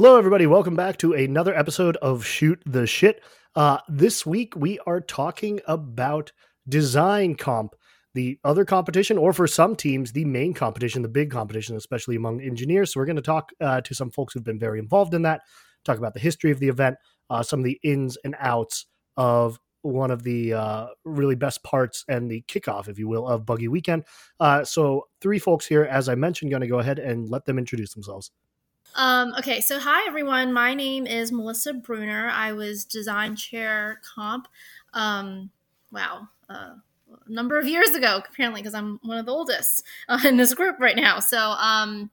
Hello, everybody. Welcome back to another episode of Shoot the Shit. Uh, this week, we are talking about design comp, the other competition, or for some teams, the main competition, the big competition, especially among engineers. So, we're going to talk uh, to some folks who've been very involved in that, talk about the history of the event, uh, some of the ins and outs of one of the uh, really best parts and the kickoff, if you will, of Buggy Weekend. Uh, so, three folks here, as I mentioned, going to go ahead and let them introduce themselves. Um, okay, so hi everyone. My name is Melissa Bruner. I was design chair comp. Um, wow, uh, a number of years ago, apparently, because I'm one of the oldest uh, in this group right now. So, um,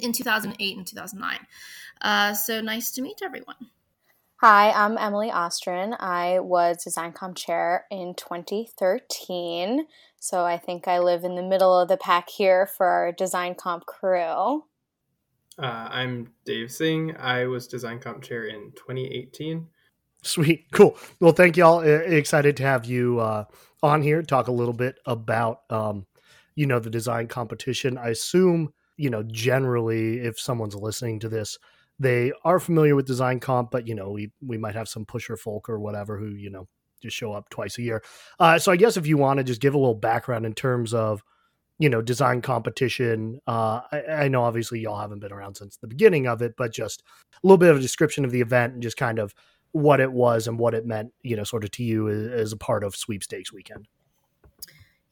in 2008 and 2009. Uh, so nice to meet everyone. Hi, I'm Emily Ostrin. I was design comp chair in 2013. So I think I live in the middle of the pack here for our design comp crew. Uh, I'm Dave Singh. I was design comp chair in 2018. Sweet, cool. Well, thank y'all. Excited to have you uh, on here. Talk a little bit about, um, you know, the design competition. I assume, you know, generally, if someone's listening to this, they are familiar with design comp, but you know, we we might have some pusher folk or whatever who you know just show up twice a year. Uh, so I guess if you want to just give a little background in terms of you know design competition uh, I, I, know obviously y'all haven't been around since the beginning of it but just a little bit of a description of the event and just kind of what it was and what it meant you know sort of to you as, as a part of sweepstakes weekend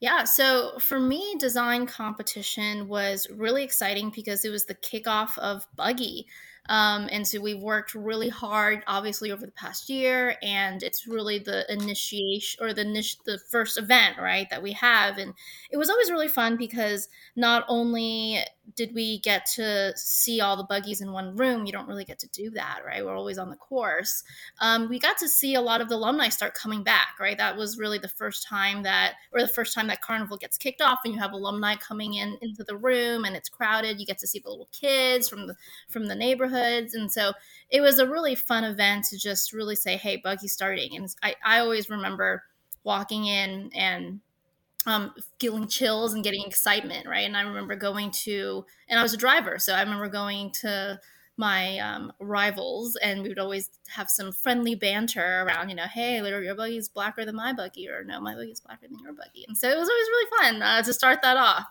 yeah, so for me, design competition was really exciting because it was the kickoff of Buggy. Um, and so we've worked really hard, obviously, over the past year, and it's really the initiation or the the first event, right, that we have. And it was always really fun because not only did we get to see all the buggies in one room, you don't really get to do that, right? We're always on the course. Um, we got to see a lot of the alumni start coming back, right? That was really the first time that, or the first time that Carnival gets kicked off, and you have alumni coming in into the room, and it's crowded. You get to see the little kids from the from the neighborhood neighborhoods. And so it was a really fun event to just really say, hey, Buggy's starting. And I, I always remember walking in and um, feeling chills and getting excitement, right? And I remember going to, and I was a driver, so I remember going to my um, rivals, and we would always have some friendly banter around, you know, hey, your buggy is blacker than my buggy, or no, my buggy is blacker than your buggy. And so it was always really fun uh, to start that off.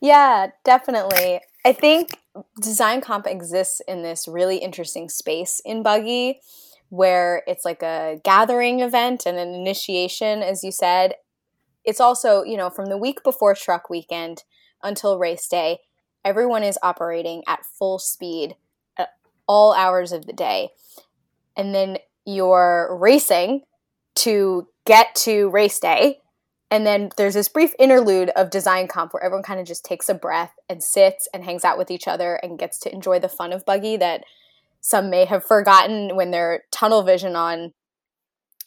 Yeah, definitely. I think design comp exists in this really interesting space in Buggy where it's like a gathering event and an initiation, as you said. It's also, you know, from the week before truck weekend until race day, everyone is operating at full speed at all hours of the day. And then you're racing to get to race day and then there's this brief interlude of design comp where everyone kind of just takes a breath and sits and hangs out with each other and gets to enjoy the fun of buggy that some may have forgotten when they're tunnel vision on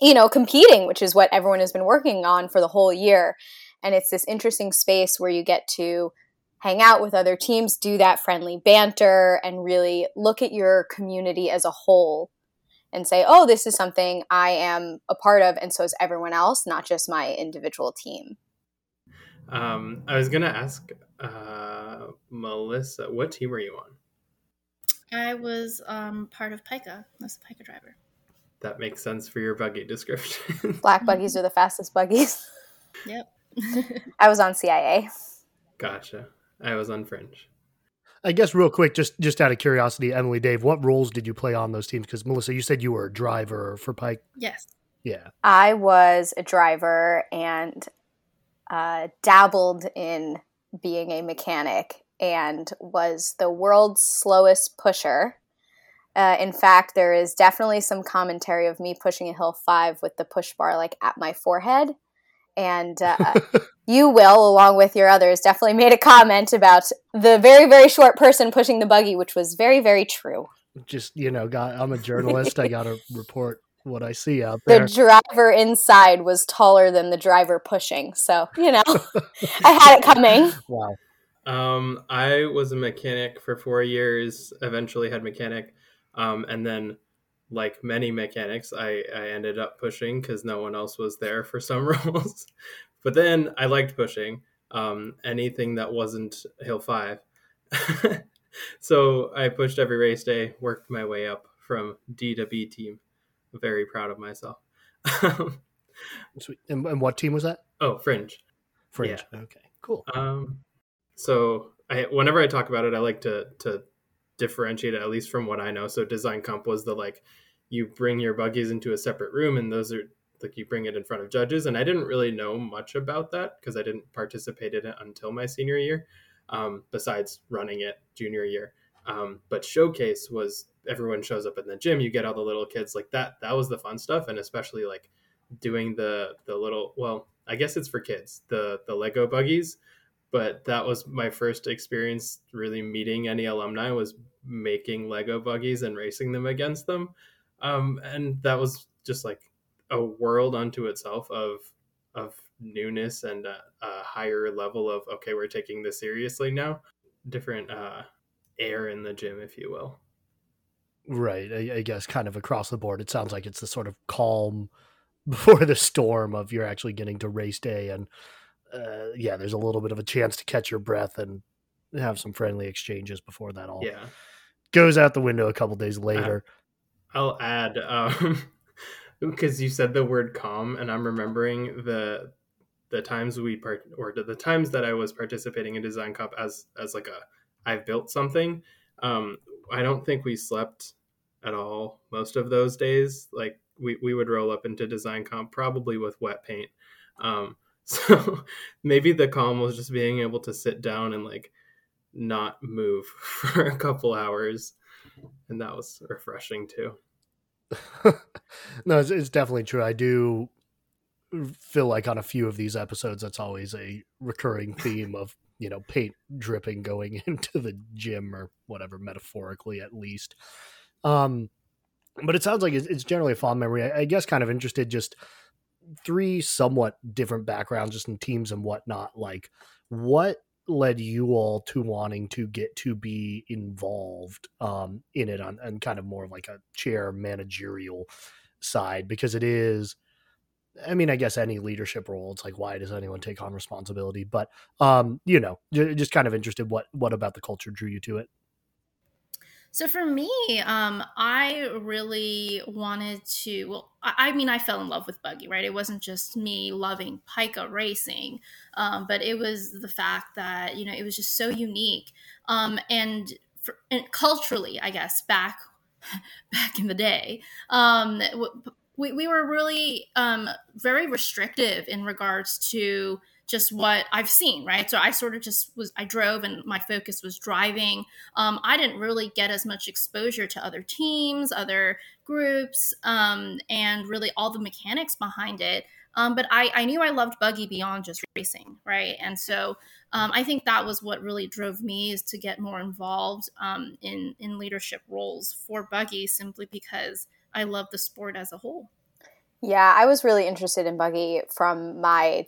you know competing which is what everyone has been working on for the whole year. And it's this interesting space where you get to hang out with other teams do that friendly banter and really look at your community as a whole and say, oh, this is something I am a part of, and so is everyone else, not just my individual team. Um, I was going to ask uh, Melissa, what team were you on? I was um, part of Pika, I was a Pika driver. That makes sense for your buggy description. Black buggies are the fastest buggies. Yep. I was on CIA. Gotcha. I was on Fringe. I guess real quick, just just out of curiosity, Emily, Dave, what roles did you play on those teams? Because Melissa, you said you were a driver for Pike. Yes. Yeah. I was a driver and uh, dabbled in being a mechanic and was the world's slowest pusher. Uh, in fact, there is definitely some commentary of me pushing a hill five with the push bar like at my forehead and uh, you will along with your others definitely made a comment about the very very short person pushing the buggy which was very very true. Just you know got i'm a journalist. I gotta report what i see out there. the driver inside was taller than the driver pushing. So you know i had it coming. Wow. Um i was a mechanic for four years eventually had mechanic um and then like many mechanics, I, I ended up pushing because no one else was there for some roles. but then I liked pushing um, anything that wasn't Hill 5. so I pushed every race day, worked my way up from D to B team. Very proud of myself. Sweet. And, and what team was that? Oh, Fringe. Fringe. Yeah. Okay. Cool. Um, so I, whenever I talk about it, I like to to differentiate it at least from what I know. So design comp was the like you bring your buggies into a separate room, and those are like you bring it in front of judges. And I didn't really know much about that because I didn't participate in it until my senior year. Um, besides running it junior year. Um, but showcase was everyone shows up in the gym. You get all the little kids like that. That was the fun stuff, and especially like doing the the little well i guess it's for kids the the lego buggies but that was my first experience really meeting any alumni was making lego buggies and racing them against them um, and that was just like a world unto itself of of newness and a, a higher level of okay we're taking this seriously now. Different uh, air in the gym if you will. Right. I, I guess kind of across the board it sounds like it's the sort of calm before the storm of you're actually getting to race day and uh, yeah there's a little bit of a chance to catch your breath and have some friendly exchanges before that all yeah. goes out the window a couple days later i'll add um because you said the word calm and i'm remembering the the times we part or the times that i was participating in design comp as as like a i've built something um i don't think we slept at all most of those days like we, we would roll up into design comp probably with wet paint. Um, so maybe the calm was just being able to sit down and like not move for a couple hours. And that was refreshing too. no, it's, it's definitely true. I do feel like on a few of these episodes, that's always a recurring theme of, you know, paint dripping going into the gym or whatever, metaphorically at least. Um, but it sounds like it's, generally a fond memory. I, guess kind of interested just three somewhat different backgrounds, just in teams and whatnot. Like, what led you all to wanting to get to be involved um, in it on and kind of more of like a chair managerial side? Because it is. I mean, I guess any leadership role, it's like, why does anyone take on responsibility? But, um, you know, just kind of interested what, what about the culture drew you to it? So for me, um, I really wanted to. Well, I, mean, I fell in love with buggy, right? It wasn't just me loving Pika racing, um, but it was the fact that you know it was just so unique, um, and, for, and culturally, I guess back back in the day, um, we we were really um, very restrictive in regards to just what I've seen, right? So I sort of just was, I drove and my focus was driving. Um, I didn't really get as much exposure to other teams, other groups, um, and really all the mechanics behind it. Um, but I, I, knew I loved buggy beyond just racing, right? And so um, I think that was what really drove me is to get more involved um, in in leadership roles for buggy, simply because I love the sport as a whole. Yeah, I was really interested in buggy from my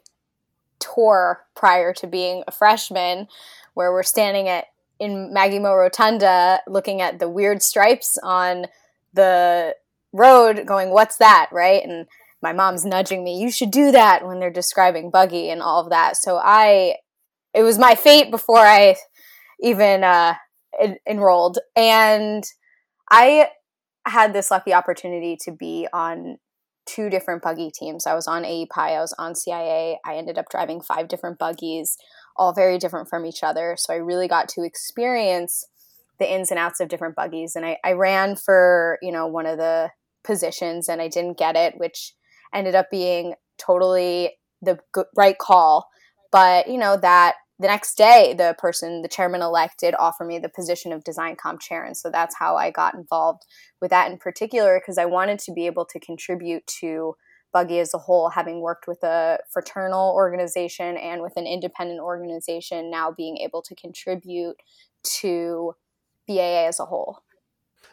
tour prior to being a freshman, where we're standing at in Maggie Mo Rotunda looking at the weird stripes on the road, going, "What's that?" Right, and my mom's nudging me, "You should do that" when they're describing buggy and all of that. So I, it was my fate before I even uh, en- enrolled, and I had this lucky opportunity to be on two different buggy teams. I was on AEPI, I was on CIA. I ended up driving five different buggies, all very different from each other. So I really got to experience the ins and outs of different buggies. And I, I ran for, you know, one of the positions and I didn't get it, which ended up being totally the right call. But, you know, that the next day the person the chairman elect did offer me the position of design comp chair. And so that's how i got involved with that in particular because i wanted to be able to contribute to buggy as a whole having worked with a fraternal organization and with an independent organization now being able to contribute to baa as a whole.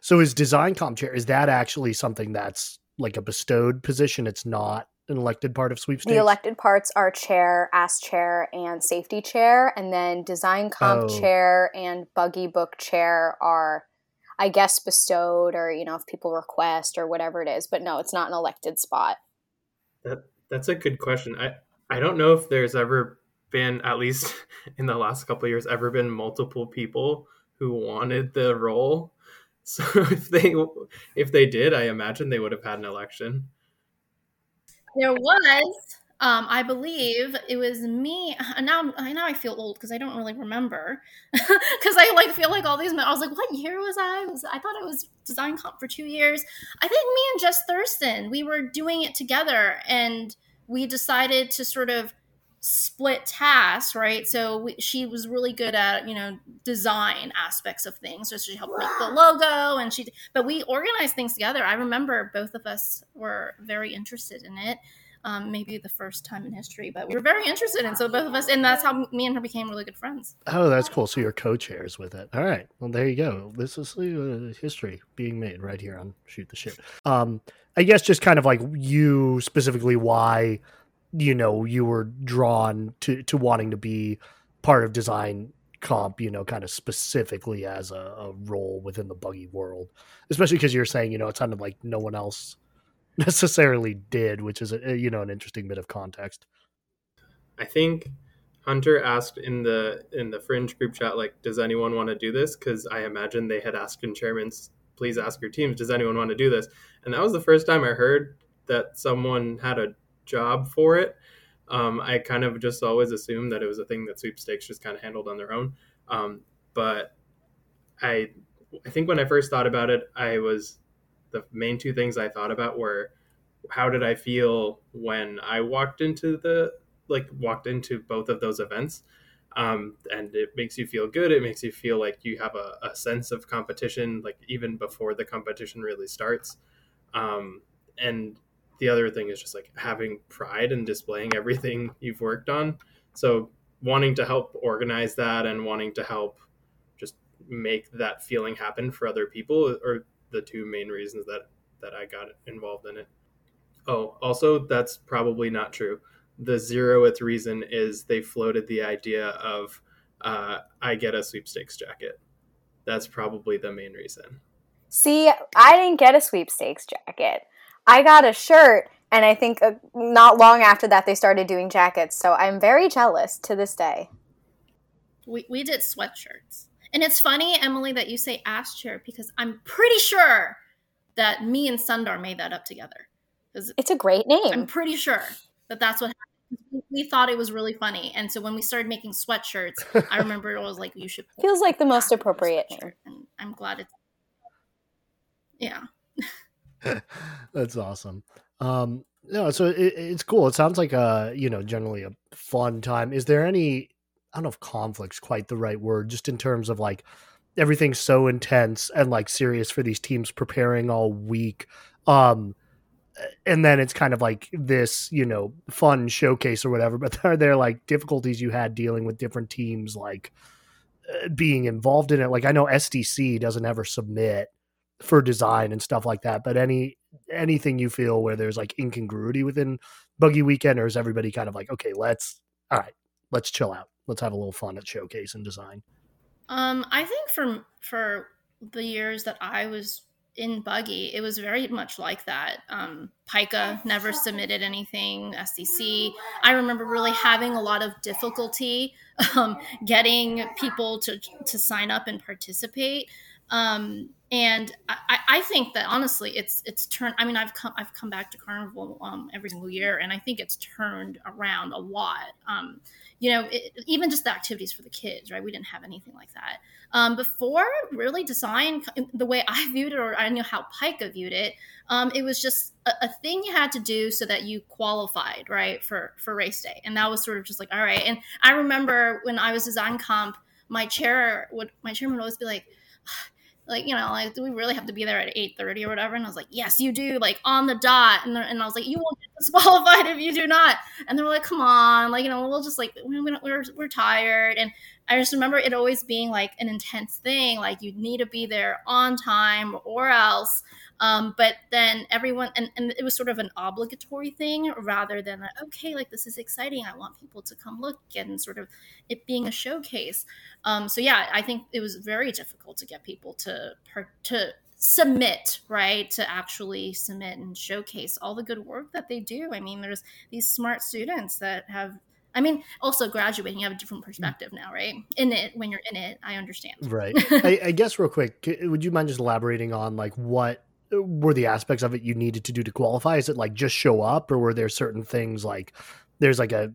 So is design comp chair is that actually something that's like a bestowed position? It's not an elected part of sweepstakes? The elected parts are chair, ass chair, and safety chair, and then design comp oh. chair and buggy book chair are, I guess, bestowed or you know if people request or whatever it is. But no, it's not an elected spot. That that's a good question. I I don't know if there's ever been at least in the last couple years ever been multiple people who wanted the role. So if they if they did, I imagine they would have had an election. There was, um, I believe it was me. Now, I now I feel old because I don't really remember because I like feel like all these. I was like, what year was I? Was I thought I was design comp for two years? I think me and Jess Thurston we were doing it together, and we decided to sort of split tasks, right? So we, she was really good at you know design aspects of things. So she helped make the logo, and she. But we organized things together. I remember both of us were very interested in it. Um, maybe the first time in history, but we were very interested in. So both of us, and that's how me and her became really good friends. Oh, that's cool. So you're co-chairs with it. All right. Well, there you go. This is uh, history being made right here on Shoot the Shit. Um, I guess just kind of like you specifically why you know you were drawn to to wanting to be part of design comp you know kind of specifically as a, a role within the buggy world especially because you're saying you know it sounded like no one else necessarily did which is a, you know an interesting bit of context. I think hunter asked in the in the fringe group chat like does anyone want to do this? Because i imagine they had asked in chairman's please ask your teams does anyone want to do this? And that was the first time i heard that someone had a job for it. Um, I kind of just always assumed that it was a thing that sweepstakes just kind of handled on their own. Um, but I, I think when I first thought about it, I was the main two things I thought about were how did I feel when I walked into the like walked into both of those events. Um, and it makes you feel good. It makes you feel like you have a, a sense of competition, like even before the competition really starts. Um, and the other thing is just like having pride and displaying everything you've worked on. So wanting to help organize that and wanting to help just make that feeling happen for other people are the two main reasons that that I got involved in it. Oh, also that's probably not true. The zeroth reason is they floated the idea of uh, I get a sweepstakes jacket. That's probably the main reason. See, I didn't get a sweepstakes jacket. I got a shirt, and I think uh, not long after that they started doing jackets. So I'm very jealous to this day. We we did sweatshirts, and it's funny, Emily, that you say ass chair because I'm pretty sure that me and Sundar made that up together. It's a great name. I'm pretty sure that that's what happened. We thought it was really funny, and so when we started making sweatshirts, I remember it was like you should. Feels like the most appropriate name, and I'm glad it's. Yeah. That's awesome. Um, no, so it, it's cool. It sounds like a you know generally a fun time. Is there any? I don't know if conflict's quite the right word, just in terms of like everything's so intense and like serious for these teams preparing all week. Um, and then it's kind of like this, you know, fun showcase or whatever. But are there like difficulties you had dealing with different teams, like uh, being involved in it? Like I know SDC doesn't ever submit for design and stuff like that. But any anything you feel where there's like incongruity within Buggy Weekend, or is everybody kind of like, okay, let's all right, let's chill out, let's have a little fun at showcase and design. Um, I think for for the years that I was in Buggy, it was very much like that. Um, Pika never submitted anything. SDC, I remember really having a lot of difficulty um, getting people to to sign up and participate. Um, and I, I, think that honestly, it's it's turned. I mean, I've come I've come back to Carnival um, every single year, and I think it's turned around a lot. Um, you know, it, even just the activities for the kids, right? We didn't have anything like that um, before. Really, design the way I viewed it, or I knew how Pika viewed it. Um, it was just a, a, thing you had to do so that you qualified, right, for for race day, and that was sort of just like all right. And I remember when I was design comp, my chair would my chairman would always be like like you know like do we really have to be there at 8.30 or whatever? And i was like yes you do like on the dot. And, and i was like you won't get disqualified if you do not. And they were like come on like you know we'll just like we, we we're, we're tired. And i just remember it always being like an intense thing like you need to be there on time or else um, but then everyone, and, and it was sort of an obligatory thing rather than, a, okay, like this is exciting. I want people to come look and sort of it being a showcase. Um, so yeah, I think it was very difficult to get people to, to submit right to actually submit and showcase all the good work that they do i mean there's these smart students that have I mean, also graduating, you have a different perspective now, right? In it, when you're in it, I understand. Right. I, I guess real quick, would you mind just elaborating on like what were the aspects of it you needed to do to qualify? Is it like just show up, or were there certain things like there's like a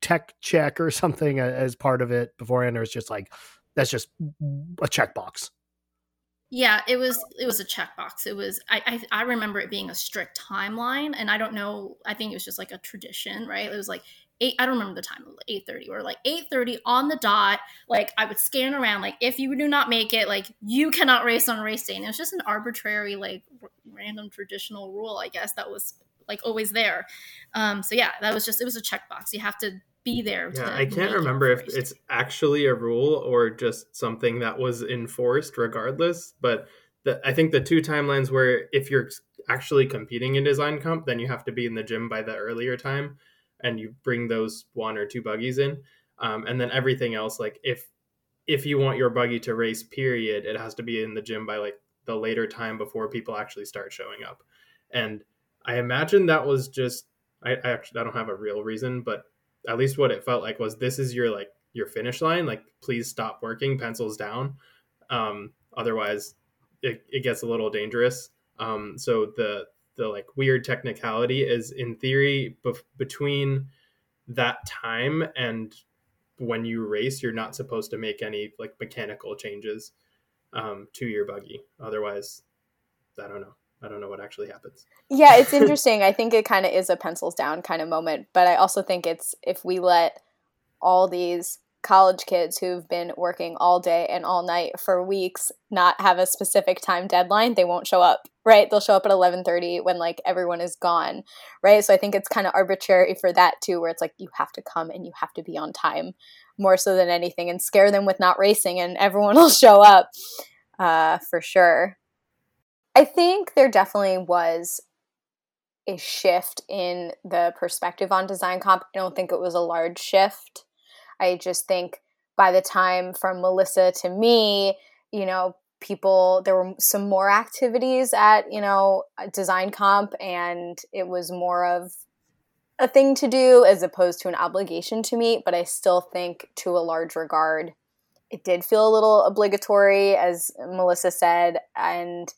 tech check or something as part of it beforehand, or it's just like that's just a checkbox? Yeah, it was it was a checkbox. It was I, I, I remember it being a strict timeline, and I don't know. I think it was just like a tradition, right? It was like eight. I don't remember the time. Eight thirty or like eight thirty on the dot. Like I would scan around. Like if you do not make it, like you cannot race on race day. And it was just an arbitrary, like r- random traditional rule, I guess that was like always there. Um, so yeah, that was just it was a checkbox. You have to be there. Yeah, I can't remember if it's actually a rule or just something that was enforced regardless. But the, I think the two timelines where if you're actually competing in design comp, then you have to be in the gym by the earlier time, and you bring those one or two buggies in, um, and then everything else like if if you want your buggy to race, period, it has to be in the gym by like the later time before people actually start showing up, and I imagine that was just I, I actually I don't have a real reason, but at least what it felt like was this is your like your finish line like please stop working pencils down. Um otherwise it, it gets a little dangerous. Um so the the like weird technicality is in theory bef- between that time and when you race you're not supposed to make any like mechanical changes um, to your buggy otherwise i don't know I don't know what actually happens. Yeah, it's interesting. I think it kind of is a pencils down kind of moment, but I also think it's if we let all these college kids who've been working all day and all night for weeks not have a specific time deadline, they won't show up, right? They'll show up at 11:30 when like everyone is gone, right? So I think it's kind of arbitrary for that too where it's like you have to come and you have to be on time more so than anything and scare them with not racing and everyone will show up uh, for sure. I think there definitely was a shift in the perspective on design comp. I don't think it was a large shift. I just think by the time from Melissa to me, you know, people there were some more activities at, you know, design comp and it was more of a thing to do as opposed to an obligation to meet, but I still think to a large regard it did feel a little obligatory as Melissa said and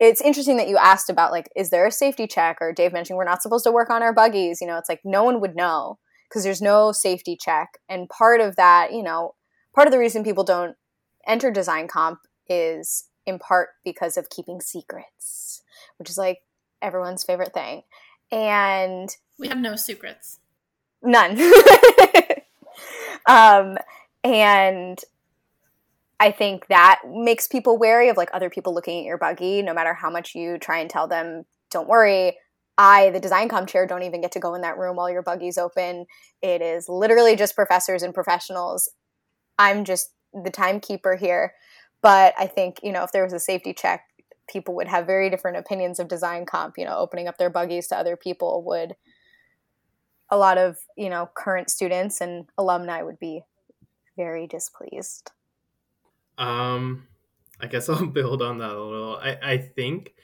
it's interesting that you asked about like is there a safety check or dave mentioned we're not supposed to work on our buggies you know it's like no one would know because there's no safety check. And part of that you know part of the reason people don't enter design comp is in part because of keeping secrets which is like everyone's favorite thing. And we have no secrets. None. Um and I think that makes people wary of like other people looking at your buggy, no matter how much you try and tell them, don't worry. I, the design comp chair, don't even get to go in that room while your buggy's open. It is literally just professors and professionals. I'm just the timekeeper here. But I think, you know, if there was a safety check, people would have very different opinions of design comp. You know, opening up their buggies to other people would, a lot of, you know, current students and alumni would be very displeased. Um, I guess I'll build on that a little. I, I think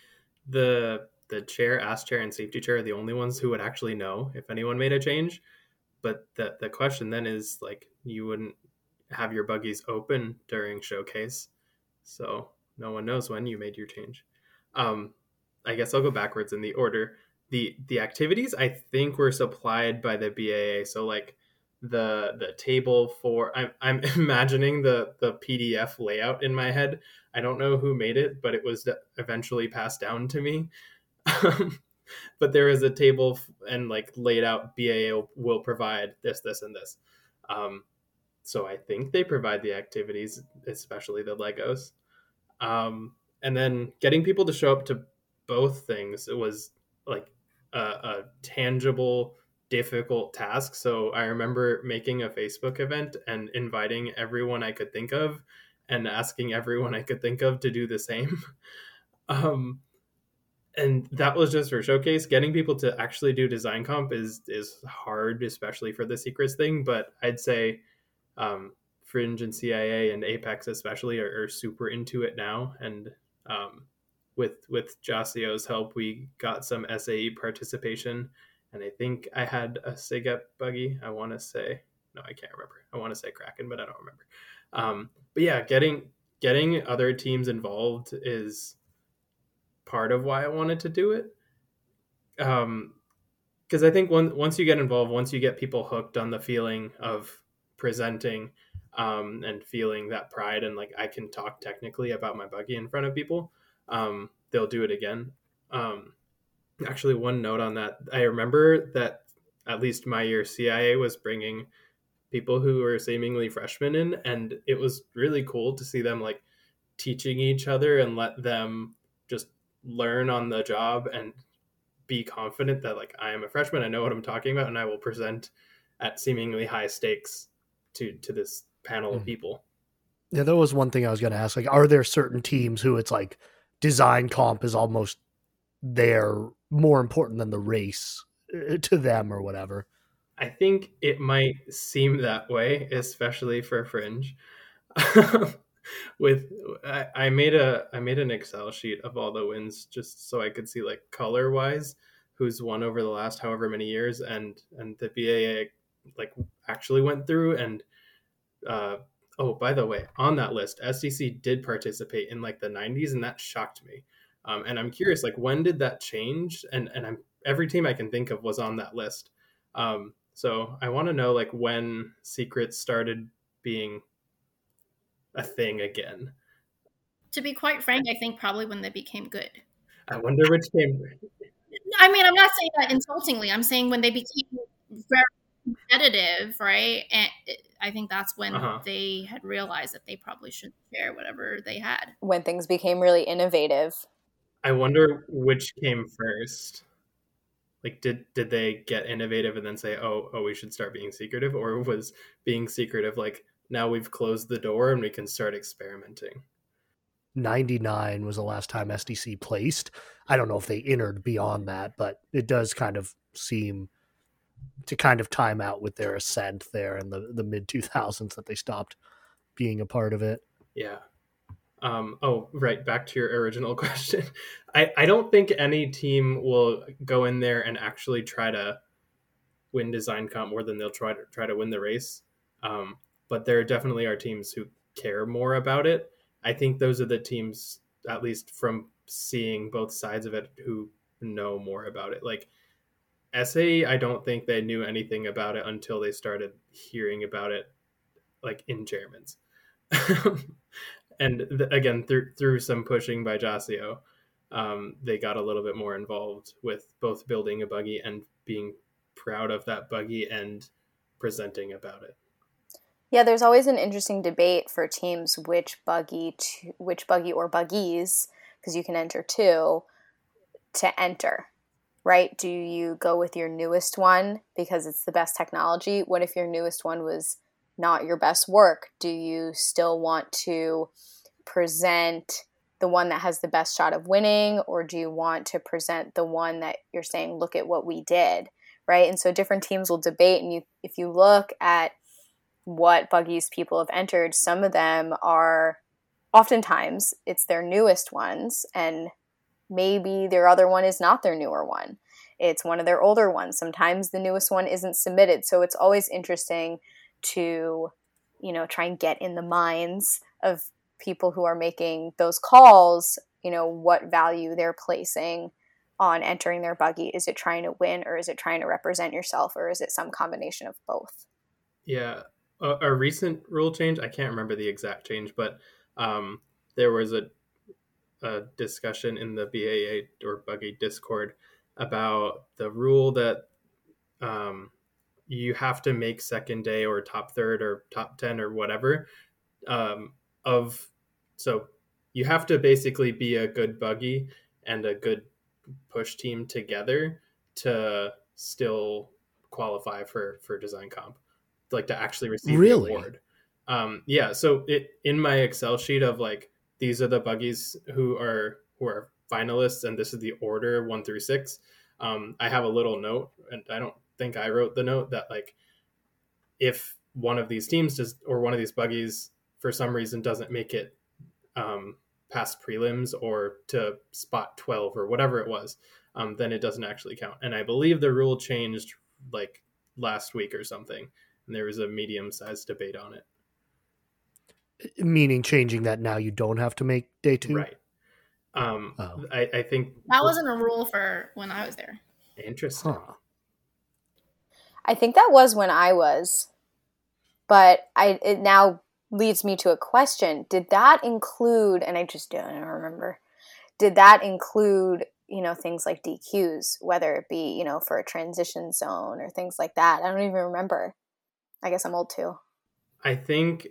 the the chair, ass chair, and safety chair are the only ones who would actually know if anyone made a change. But the the question then is like you wouldn't have your buggies open during showcase, so no one knows when you made your change. Um, I guess I'll go backwards in the order. the The activities I think were supplied by the BAA. So like the the table for I'm I'm imagining the the PDF layout in my head. I don't know who made it, but it was eventually passed down to me. but there is a table and like laid out BAA will provide this this and this. Um, so I think they provide the activities, especially the Legos. Um, and then getting people to show up to both things it was like a, a tangible difficult task. So I remember making a Facebook event and inviting everyone I could think of and asking everyone I could think of to do the same. um, and that was just for showcase. Getting people to actually do design comp is is hard, especially for the secrets thing. But I'd say um, Fringe and CIA and Apex especially are, are super into it now. And um, with with Jasio's help, we got some SAE participation and I think I had a SIGEP buggy. I want to say no, I can't remember. I want to say Kraken, but I don't remember. Um, but yeah, getting getting other teams involved is part of why I wanted to do it. Um, because I think when, once you get involved, once you get people hooked on the feeling of presenting um, and feeling that pride and like I can talk technically about my buggy in front of people, um, they'll do it again. Um, actually, one note on that, I remember that at least my year CIA was bringing people who were seemingly freshmen in, and it was really cool to see them like teaching each other and let them just learn on the job and be confident that like I am a freshman, I know what I'm talking about, and I will present at seemingly high stakes to to this panel of hmm. people. Yeah, that was one thing I was going to ask. Like, are there certain teams who it's like design comp is almost there more important than the race uh, to them or whatever? I think it might seem that way, especially for Fringe. With I, I made a I made an Excel sheet of all the wins just so I could see like color wise who's won over the last however many years and and the BAA like actually went through and uh oh by the way on that list SDC did participate in like the 90s and that shocked me. Um, and I'm curious like when did that change? And and I'm every team I can think of was on that list. Um, so I want to know like when secrets started being a thing again. To be quite frank, I think probably when they became good. I wonder which came. I mean, I'm not saying that insultingly. I'm saying when they became very competitive, right? And I think that's when uh-huh. they had realized that they probably should share whatever they had. When things became really innovative. I wonder which came first like did did they get innovative and then say oh oh we should start being secretive or was being secretive like now we've closed the door and we can start experimenting 99 was the last time SDC placed. I don't know if they entered beyond that, but it does kind of seem to kind of time out with their ascent there in the, the mid 2000s that they stopped being a part of it. Yeah. Um, oh, right. Back to your original question. I, I don't think any team will go in there and actually try to win design comp more than they'll try to try to win the race. Um, but there definitely are teams who care more about it. I think those are the teams, at least from seeing both sides of it, who know more about it. Like SAE, I don't think they knew anything about it until they started hearing about it, like in chairman's. and th- again through through some pushing by Jasio, um, they got a little bit more involved with both building a buggy and being proud of that buggy and presenting about it. Yeah, there's always an interesting debate for teams which buggy to, which buggy or buggies because you can enter two to enter. Right? Do you go with your newest one because it's the best technology? What if your newest one was not your best work? Do you still want to present the one that has the best shot of winning, or do you want to present the one that you're saying, look at what we did? Right. And so different teams will debate. And you, if you look at what buggies people have entered, some of them are oftentimes it's their newest ones, and maybe their other one is not their newer one. It's one of their older ones. Sometimes the newest one isn't submitted. So it's always interesting to you know try and get in the minds of people who are making those calls you know what value they're placing on entering their buggy is it trying to win or is it trying to represent yourself or is it some combination of both yeah a, a recent rule change. I can't remember the exact change but um, there was a, a discussion in the baa or buggy discord about the rule that um, you have to make second day or top third or top 10 or whatever um, of so you have to basically be a good buggy and a good push team together to still qualify for for design comp like to actually receive really? the award um yeah so it in my excel sheet of like these are the buggies who are who are finalists and this is the order one through six um i have a little note and i don't think I wrote the note that like if one of these teams does or one of these buggies for some reason doesn't make it um, past prelims or to spot 12 or whatever it was, um, then it doesn't actually count. And I believe the rule changed like last week or something, and there was a medium sized debate on it. Meaning changing that now you don't have to make day two? Right. Um, Oh. I, I think That wasn't a rule for when I was there. interesting. Huh. I think that was when I was, but I it now leads me to a question: Did that include? And I just don't remember. Did that include you know things like DQs, whether it be you know for a transition zone or things like that? I don't even remember. I guess I'm old too. I think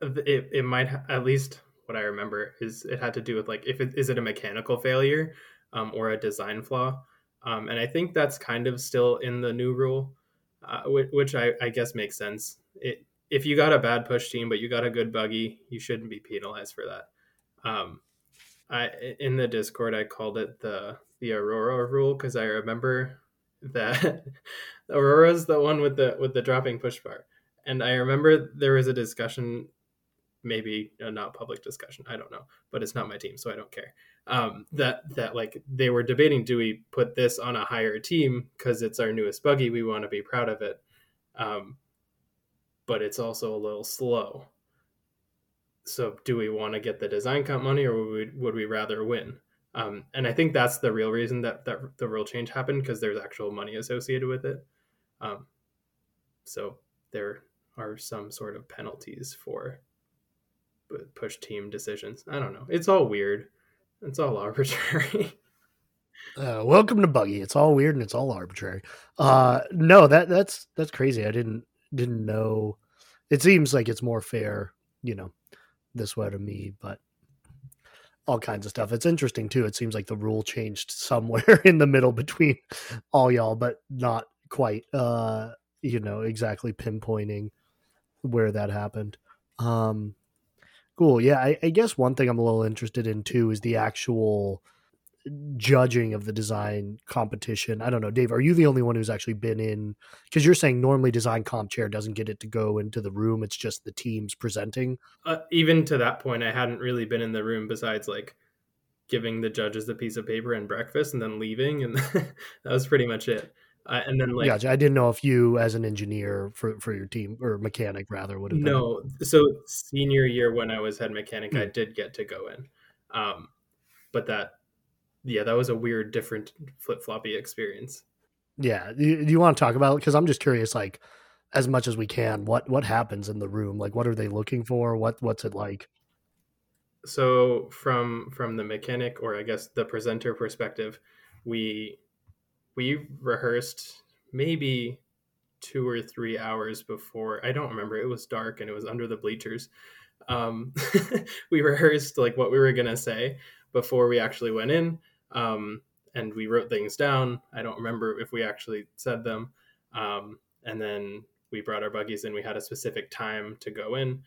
it, it might ha- at least what I remember is it had to do with like if it is it a mechanical failure um, or a design flaw, um, and I think that's kind of still in the new rule, uh, which, which I, I guess makes sense. It, if you got a bad push team but you got a good buggy, you shouldn't be penalized for that. Um, I in the Discord I called it the the Aurora rule because I remember that Aurora's the one with the with the dropping push bar and I remember there was a discussion, maybe a not public discussion, I don't know, but it's not my team, so I don't care. Um, that that like they were debating, do we put this on a higher team because it's our newest buggy, we want to be proud of it, um, but it's also a little slow. So do we want to get the design comp money, or would we, would we rather win? Um, and I think that's the real reason that that the rule change happened because there's actual money associated with it. Um, so there are some sort of penalties for push team decisions. I don't know. It's all weird. It's all arbitrary. Uh, welcome to Buggy. It's all weird and it's all arbitrary. Uh, no, that that's that's crazy. I didn't didn't know. It seems like it's more fair, you know, this way to me, but all kinds of stuff. It's interesting too. It seems like the rule changed somewhere in the middle between all y'all, but not quite. Uh, you know, exactly pinpointing where that happened. Um, cool. Yeah, I, I guess one thing I'm a little interested in too is the actual judging of the design competition. I don't know, Dave, are you the only one who's actually been in? Because you're saying normally design comp chair doesn't get it to go into the room; it's just the teams presenting. Uh, even to that point, I hadn't really been in the room besides like giving the judges the piece of paper and breakfast, and then leaving, and that was pretty much it. Uh, and then like gotcha. I didn't know if you, as an engineer for for your team or mechanic rather, would have been. no. So senior year when I was head mechanic, I did get to go in, um, but that yeah, that was a weird, different flip floppy experience. Yeah, do you, you want to talk about? It? Because I'm just curious, like as much as we can, what what happens in the room? Like, what are they looking for? What what's it like? So from from the mechanic or I guess the presenter perspective, we we rehearsed maybe two or three hours before. I don't remember. It was dark and it was under the bleachers. Um, we rehearsed like what we were gonna say before we actually went in, um, and we wrote things down. I don't remember if we actually said them. Um, and then we brought our buggies in. We had a specific time to go in,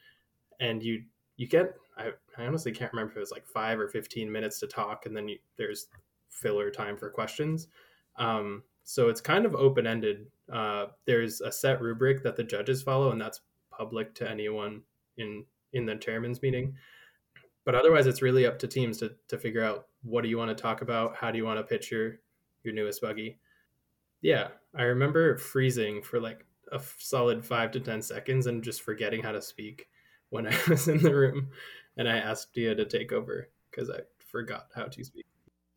and you you get. I, I honestly can't remember if it was like five or fifteen minutes to talk, and then you, there's filler time for questions. Um, so it's kind of open ended. Uh, there's a set rubric that the judges follow, and that's public to anyone in in the chairman's meeting. But otherwise, it's really up to teams to to figure out what do you want to talk about, how do you want to pitch your your newest buggy. Yeah, I remember freezing for like a solid five to ten seconds and just forgetting how to speak when I was in the room, and I asked Dia to take over because I forgot how to speak.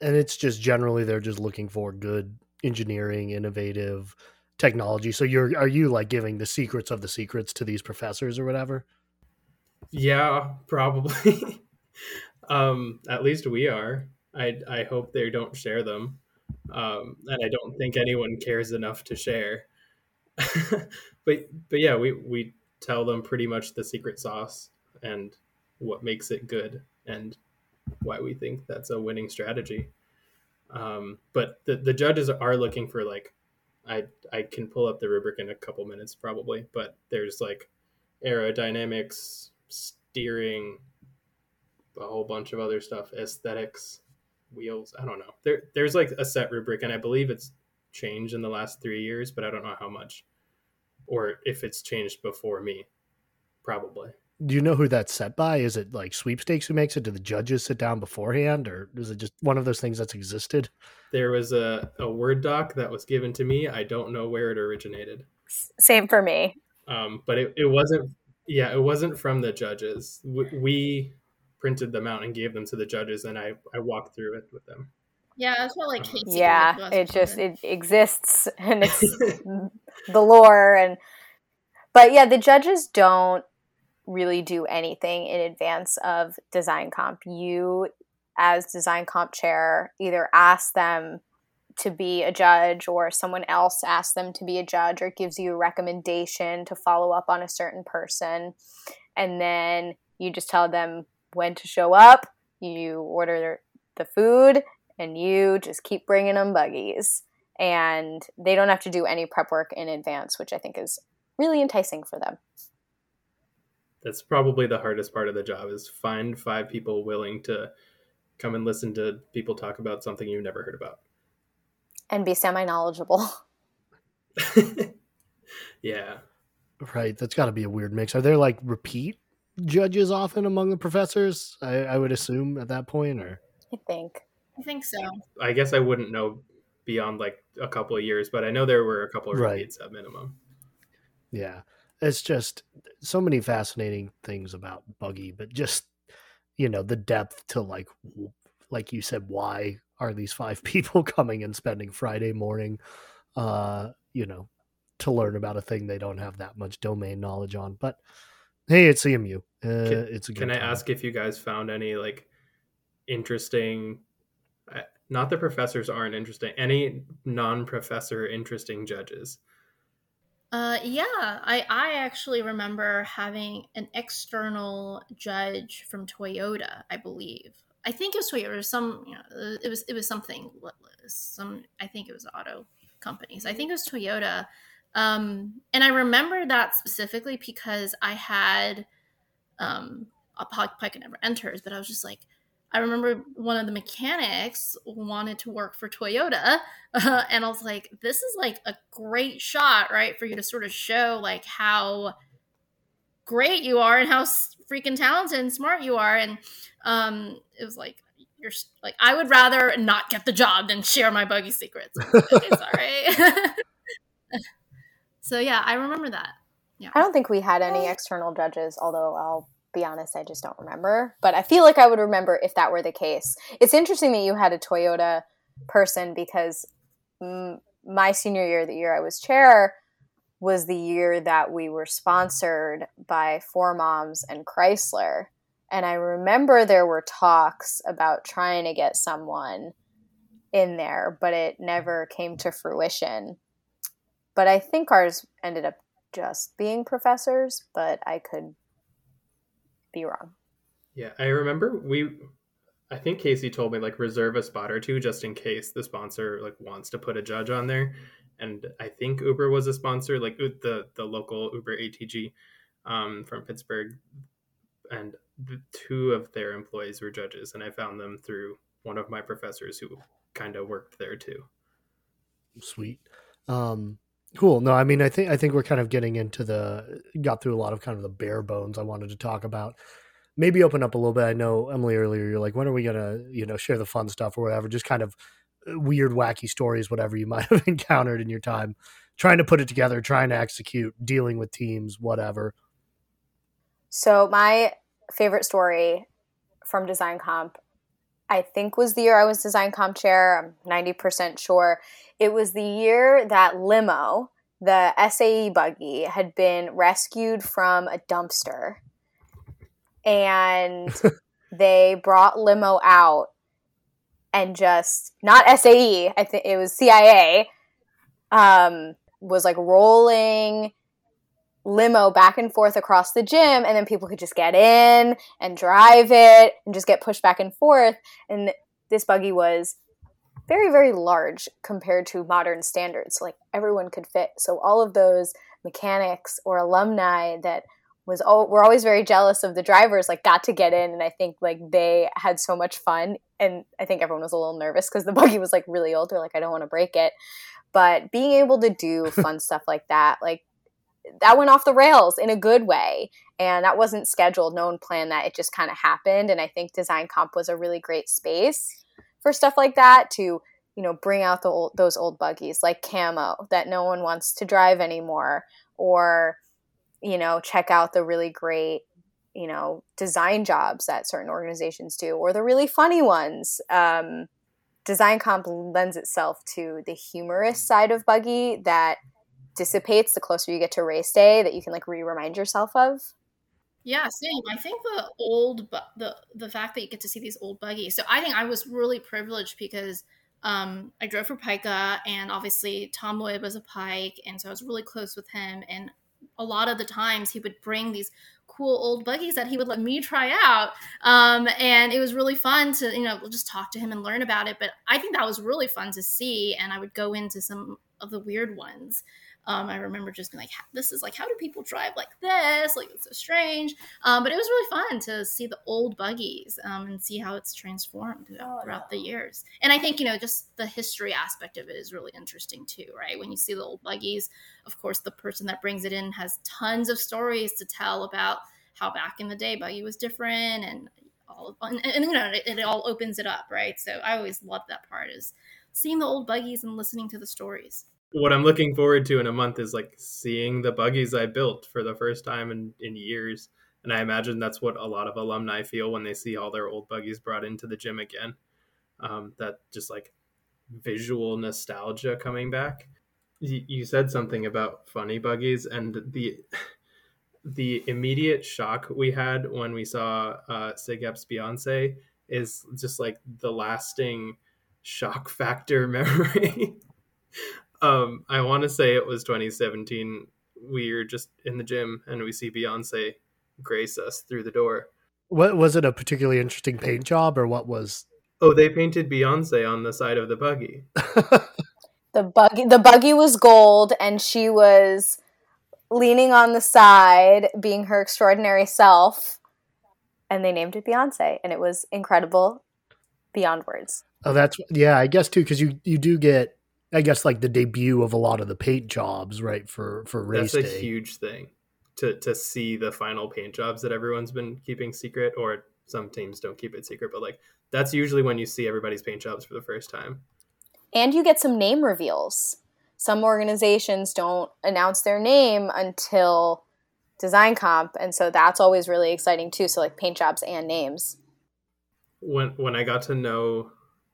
And it's just generally they're just looking for good engineering, innovative technology. So you're are you like giving the secrets of the secrets to these professors or whatever? Yeah, probably. um, at least we are. I I hope they don't share them, um, and I don't think anyone cares enough to share. but but yeah, we we tell them pretty much the secret sauce and what makes it good and why we think that's a winning strategy. Um, but the the judges are looking for like I I can pull up the rubric in a couple minutes probably, but there's like aerodynamics, steering, a whole bunch of other stuff, aesthetics, wheels. I don't know. There there's like a set rubric, and I believe it's changed in the last three years, but I don't know how much, or if it's changed before me. Probably. Do you know who that's set by? Is it like sweepstakes who makes it? Do the judges sit down beforehand, or is it just one of those things that's existed? There was a, a Word doc that was given to me. I don't know where it originated. Same for me. Um, but it, it wasn't, yeah, it wasn't from the judges. We, we printed them out and gave them to the judges, and I, I walked through it with them. Yeah, that's what like. Casey. Yeah, it or just it exists and it's the lore and but yeah, the judges don't really do anything in advance of design comp. You as design comp chair either ask them to be a judge or someone else asks them to be a judge or gives you a recommendation to follow up on a certain person and then you just tell them when to show up you order the food and you just keep bringing them buggies and they don't have to do any prep work in advance which i think is really enticing for them That's probably the hardest part of the job is find five people willing to come and listen to people talk about something you've never heard about. and be semi knowledgeable yeah. Right. That's got to be a weird mix. Are there like repeat judges often among the professors? I, I would assume at that point, or i think I think so. I guess I wouldn't know beyond like a couple of years, but I know there were a couple of Right. repeats at minimum. yeah, it's just so many fascinating things about Buggy, but just you know the depth to like, like you said, why are these five people coming and spending Friday morning, uh, you know, to learn about a thing they don't have that much domain knowledge on? But hey, it's CMU. Uh, Can- it's a good Can I time. ask if you guys found any like interesting? uh, Not the professors aren't interesting. Any non-professor interesting judges? Uh, yeah, I I actually remember having an external judge from Toyota. I believe. I think it was Toyota. Or some, you know, it was it was something. Some I think it was auto companies. I think it was Toyota. Um, and I remember that specifically because I had um, a Pike never enters, but I was just like, I remember one of the mechanics wanted to work for Toyota, uh, and I was like, this is like a great shot, right, for you to sort of show like how great you are and how freaking talented and smart you are, and um, it was like. You're like I would rather not get the job than share my buggy secrets. okay, sorry. so yeah, I remember that. Yeah. i don't think we had any external judges although i'll be honest i just don't remember but i feel like i would remember if that were the case it's interesting that you had a toyota person because mm, my senior year the year i was chair was the year that we were sponsored by Four Moms and Chrysler. And I remember there were talks about trying to get someone in there, but it never came to fruition. But I think ours ended up just being professors, but I could be wrong. Yeah, I remember we. I think Casey told me like reserve a spot or two just in case the sponsor like wants to put a judge on there, and I think Uber was a sponsor, like the the local Uber ATG um, from Pittsburgh, and the two of their employees were judges, and I found them through one of my professors who kind of worked there too. Sweet. Um, cool. No, I mean, I think I think we're kind of getting into the got through a lot of kind of the bare bones I wanted to talk about. Maybe open up a little bit. I know Emily earlier. You're like, when are we gonna, you know, share the fun stuff or whatever? Just kind of uh, weird, wacky stories, whatever you might have encountered in your time, trying to put it together, trying to execute, dealing with teams, whatever. So my favorite story from Design Comp, I think was the year I was Design Comp chair. I'm 90% sure. It was the year that Limo, the SAE buggy, had been rescued from a dumpster. And they brought Limo out and just, not SAE, I think it was CIA, um, was like rolling limo back and forth across the gym and then people could just get in and drive it and just get pushed back and forth. And this buggy was very very large compared to modern standards. Like everyone could fit. So all of those mechanics or alumni that was all were always very jealous of the drivers like got to get in. And i think like they had so much fun. And i think everyone was a little nervous because the buggy was like really old. They're like i don't want to break it. But being able to do fun stuff like that like that went off the rails in a good way. And that wasn't scheduled. No one planned that. It just kind of happened. And I think Design Comp was a really great space for stuff like that to, you know, bring out the old, those old buggies like Camo that no one wants to drive anymore, or, you know, check out the really great, you know, design jobs that certain organizations do, or the really funny ones. Um, design comp lends itself to the humorous side of buggy that dissipates the closer you get to race day that you can like re-remind yourself of yeah same i think the old the the fact that you get to see these old buggies so i think i was really privileged because um, I drove for Pika, and obviously Tom Wood was a Pike, and so I was really close with him. And a lot of the times, he would bring these cool old buggies that he would let me try out. Um, and it was really fun to, you know, just talk to him and learn about it. But I think that was really fun to see. And I would go into some of the weird ones. Um, I remember just being like, this is like, how do people drive like this? Like, it's so strange. Um, but it was really fun to see the old buggies um, and see how it's transformed oh, throughout the years. And I think, you know, just the history aspect of it is really interesting too, right? When you see the old buggies, of course, the person that brings it in has tons of stories to tell about how back in the day buggy was different and all, and, and you know, it, it all opens it up, right? So I always love that part is seeing the old buggies and listening to the stories what I'm looking forward to in a month is like seeing the buggies I built for the first time in, in years. And I imagine that's what a lot of alumni feel when they see all their old buggies brought into the gym again. Um, that just like visual nostalgia coming back. You, you said something about funny buggies and the the immediate shock we had when we saw uh, SigEp's Beyonce is just like the lasting shock factor memory um, I want to say it was 2017. We were just in the gym and we see Beyonce grace us through the door. What was it? A particularly interesting paint job, or what was? Oh, they painted Beyonce on the side of the buggy. the buggy, the buggy was gold, and she was leaning on the side, being her extraordinary self. And they named it Beyonce, and it was incredible beyond words. Oh, that's yeah. I guess too, because you you do get I guess like the debut of a lot of the paint jobs, right? For for race That's a day. huge thing to to see the final paint jobs that everyone's been keeping secret, or some teams don't keep it secret, but like that's usually when you see everybody's paint jobs for the first time. And you get some name reveals. Some organizations don't announce their name until design comp, and so that's always really exciting too. So like paint jobs and names. When when I got to know,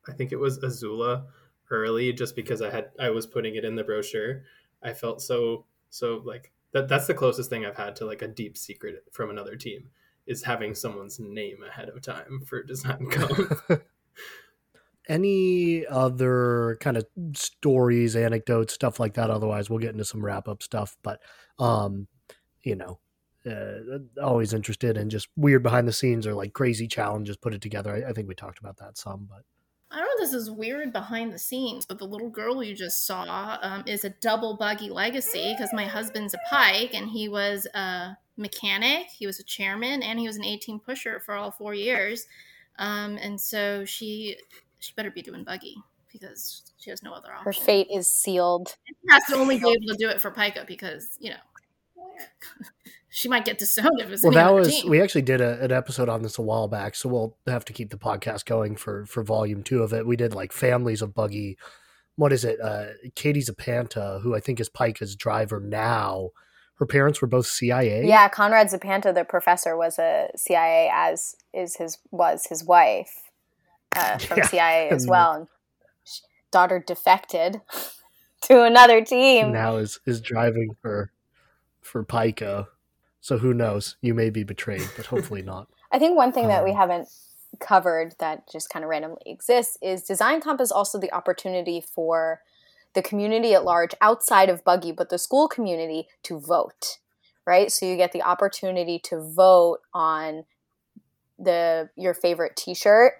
I think it was Azula early just because I had I was putting it in the brochure. I felt so so like that that's the closest thing I've had to like a deep secret from another team is having someone's name ahead of time for design comp. Any other kind of stories, anecdotes, stuff like that? Otherwise, we'll get into some wrap up stuff. But, um, you know, uh, always interested in just weird behind the scenes or like crazy challenges put it together. I, I think we talked about that some, but I don't know this is weird behind the scenes, but the little girl you just saw um, is a double buggy legacy because my husband's a pike and he was a mechanic, he was a chairman, and he was an 18 pusher for all four years. Um, and so she she better be doing buggy because she has no other option. Her fate is sealed. She has to only be able to do it for Pika because you know she might get disowned if it's well. That was team. we actually did a, an episode on this a while back, so we'll have to keep the podcast going for for volume two of it. We did like families of buggy. What is it? Uh, Katie Zapanta, who I think is Pika's driver now. Her parents were both CIA. Yeah, Conrad Zapanta, the professor, was a CIA, as is his was his wife uh, from yeah. CIA as well. And daughter defected to another team. Now is is driving for for Pika. So who knows? You may be betrayed, but hopefully not. I think one thing um, that we um, haven't covered that just kind of randomly exists is design comp is also the opportunity for the community at large outside of buggy but the school community to vote right so you get the opportunity to vote on the your favorite t-shirt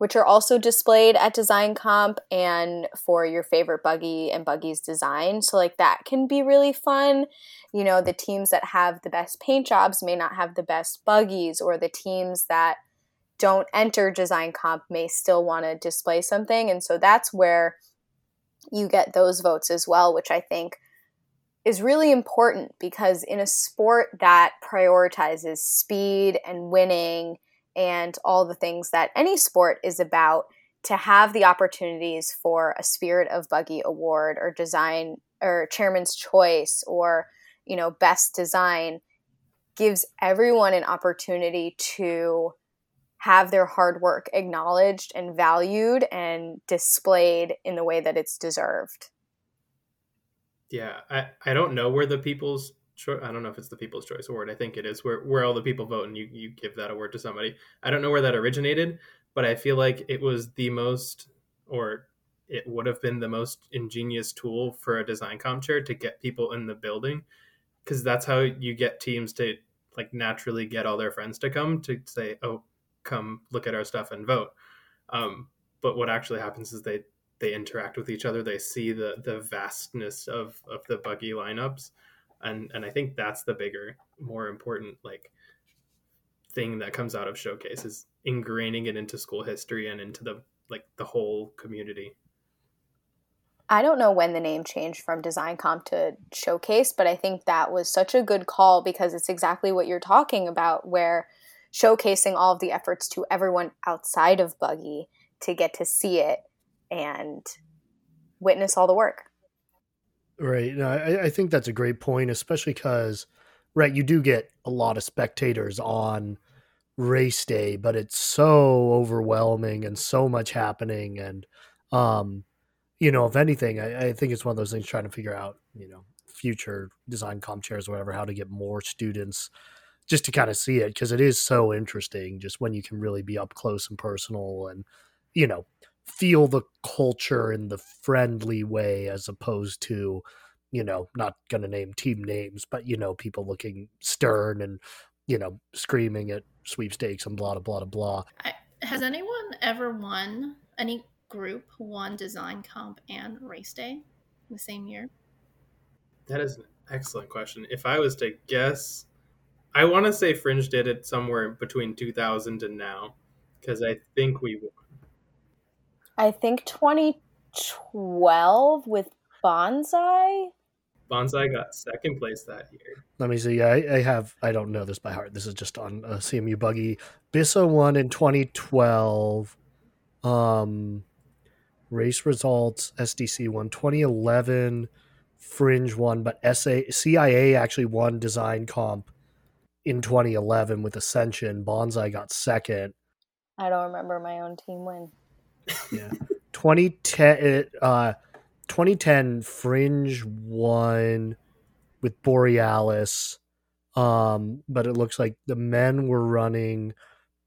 which are also displayed at Design Comp and for your favorite buggy and buggy's design. So, like, that can be really fun. You know, the teams that have the best paint jobs may not have the best buggies, or the teams that don't enter Design Comp may still want to display something. And so that's where you get those votes as well, which I think is really important because in a sport that prioritizes speed and winning and all the things that any sport is about, to have the opportunities for a Spirit of Buggy award or design or chairman's choice or you know best design gives everyone an opportunity to have their hard work acknowledged and valued and displayed in the way that it's deserved. Yeah, I, I don't know where the people's I don't know if it's the People's Choice Award. I think it is where where all the people vote and you you give that award to somebody. I don't know where that originated, but I feel like it was the most, or it would have been the most ingenious tool for a design comp chair to get people in the building, because that's how you get teams to like naturally get all their friends to come to say, oh, come look at our stuff and vote. Um, but what actually happens is they they interact with each other. They see the the vastness of of the buggy lineups, and and I think that's the bigger, more important like thing that comes out of showcase is ingraining it into school history and into the like the whole community. I don't know when the name changed from Design Comp to Showcase, but I think that was such a good call because it's exactly what you're talking about, where showcasing all of the efforts to everyone outside of Buggy to get to see it and witness all the work. Right. No, I, I think that's a great point, especially because, right, you do get a lot of spectators on race day, but it's so overwhelming and so much happening. And, um, you know, if anything, I, I think it's one of those things trying to figure out, you know, future design comp chairs or whatever, how to get more students just to kind of see it because it is so interesting just when you can really be up close and personal and, you know, feel the culture in the friendly way as opposed to you know not going to name team names but you know people looking stern and you know screaming at sweepstakes and blah blah blah blah. I, has anyone ever won any group won design comp and race day the same year? That is an excellent question. If i was to guess i want to say fringe did it somewhere between 2000 and now because i think we I think 2012 with Bonsai. Bonsai got second place that year. Let me see. I, I have. I don't know this by heart. This is just on uh, CMU Buggy. Bissa won in 2012. Um, race results. SDC won 2011. Fringe won, but SA CIA actually won design comp in 2011 with Ascension. Bonsai got second. I don't remember my own team win yeah. 2010 uh 2010 fringe won with borealis um but it looks like the men were running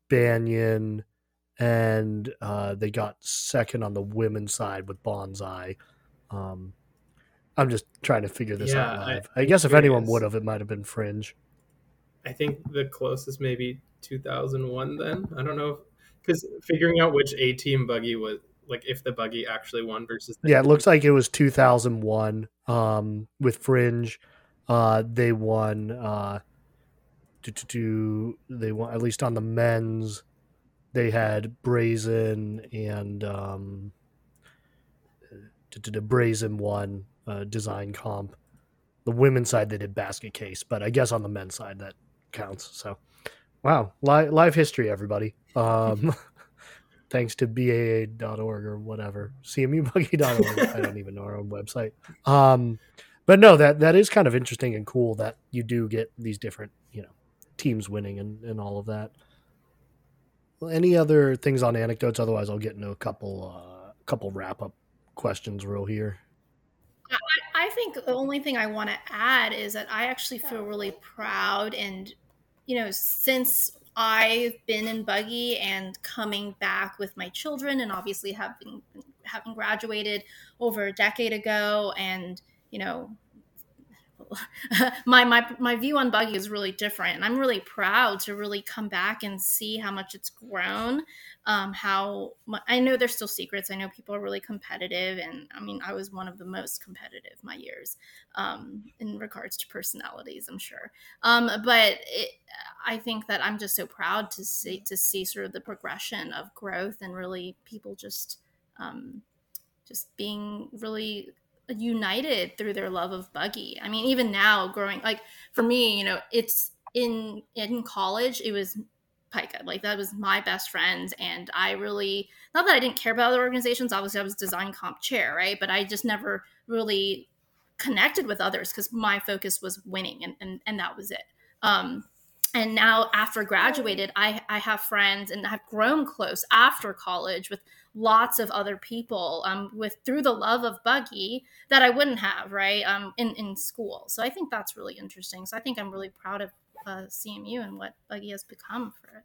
banyan and uh they got second on the women's side with bonsai. Um i'm just trying to figure this yeah, out live. I, I guess if anyone would have it might have been fringe. I think the closest maybe 2001 then. I don't know if because figuring out which A team buggy was like if the buggy actually won versus yeah, it looks like it was 2001 um, with Fringe. Uh, they won. Uh, to, to, to, they won at least on the men's. They had Brazen and um, to, to, to Brazen won uh, design comp. The women's side they did basket case, but I guess on the men's side that counts. So, wow, live, live history, everybody. Um, thanks to BAA.org or whatever, CMUBuggy.org. I don't even know our own website. Um, but no, that that is kind of interesting and cool that you do get these different, you know, teams winning and, and all of that. Well, any other things on anecdotes? Otherwise, I'll get into a couple uh, couple wrap up questions real here. I, I think the only thing I want to add is that I actually feel really proud and you know since I've been in buggy and coming back with my children, and obviously having having graduated over a decade ago, and you know, my my my view on buggy is really different, and I'm really proud to really come back and see how much it's grown um, how I know there's still secrets. I know people are really competitive, and I mean, I was one of the most competitive my years um, in regards to personalities. I'm sure, um, but it, I think that I'm just so proud to see to see sort of the progression of growth and really people just um, just being really united through their love of buggy. I mean, even now growing like for me, you know, it's in in college it was Pika. Like that was my best friend. And I really not that I didn't care about other organizations, obviously I was design comp chair, right? But I just never really connected with others because my focus was winning and, and and that was it. Um and now after graduated I, I have friends and I've grown close after college with lots of other people um, with through the love of buggy that i wouldn't have right um, in, in school so i think that's really interesting so i think i'm really proud of uh, cmu and what buggy has become for it